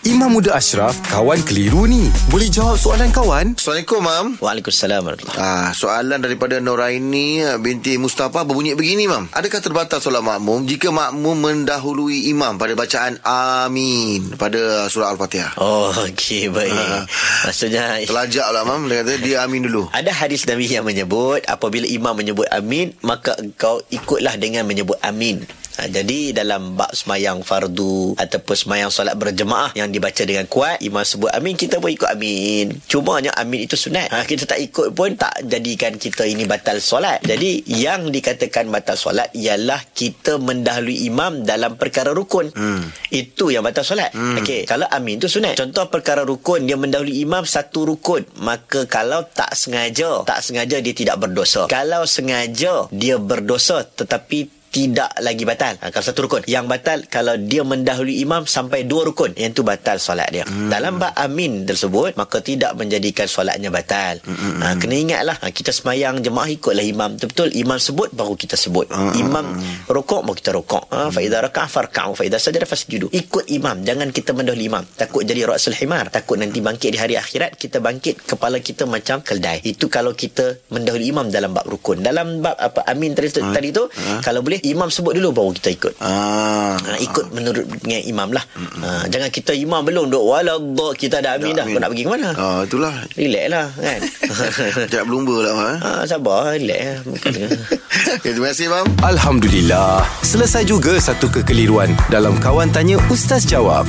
Imam Muda Ashraf, kawan keliru ni. Boleh jawab soalan kawan? Assalamualaikum, Mam. Waalaikumsalam warahmatullahi Ah, soalan daripada Noraini ah, binti Mustafa berbunyi begini, Mam. Adakah terbatas solat makmum jika makmum mendahului imam pada bacaan Amin pada surah Al-Fatihah? Oh, okey, baik. Ah. Maksudnya... Telajak lah, Mam. Dia kata dia Amin dulu. Ada hadis Nabi yang menyebut apabila imam menyebut amin maka kau ikutlah dengan menyebut amin. Ha, jadi dalam bab semayang fardu ataupun semayang solat berjemaah yang dibaca dengan kuat imam sebut amin kita pun ikut amin. Cumanya amin itu sunat. Ha, kita tak ikut pun tak jadikan kita ini batal solat. Jadi yang dikatakan batal solat ialah kita mendahului imam dalam perkara rukun. Hmm. Itu yang batal solat. Hmm. Okey, kalau amin itu sunat. Contoh perkara rukun dia mendahului imam satu rukun, maka kalau tak sengaja, tak sengaja dia tidak berdosa. Kalau sengaja dia berdosa tetapi tidak lagi batal. Ha, kalau satu rukun. Yang batal kalau dia mendahului imam sampai dua rukun. Yang tu batal solat dia. Hmm. Dalam bab amin tersebut, maka tidak menjadikan solatnya batal. Hmm. Ha, kena ingatlah, ha, kita semayang jemaah ikutlah imam. Betul-betul imam sebut, baru kita sebut. Hmm. Imam rokok, baru kita rokok. Ha, Fa'idha raka'ah farka'u. Fa'idha sajada fasjudu. Ikut imam. Jangan kita mendahului imam. Takut jadi ra'sul himar. Takut nanti bangkit di hari akhirat, kita bangkit kepala kita macam keldai. Itu kalau kita mendahului imam dalam bab rukun. Dalam bab apa amin tadi, Hmm. tadi tu, kalau boleh imam sebut dulu baru kita ikut. Ah. Ha, ikut menurut dengan imam lah. Ha, jangan kita imam belum duk wala dok kita dah amin dah. Kau nak pergi ke mana? Ah, itulah. Relax lah kan. Jangan berlumba lah, ha? ha, sabar relax lah. Okay, terima kasih, Mam. Alhamdulillah. Selesai juga satu kekeliruan dalam kawan tanya Ustaz jawab.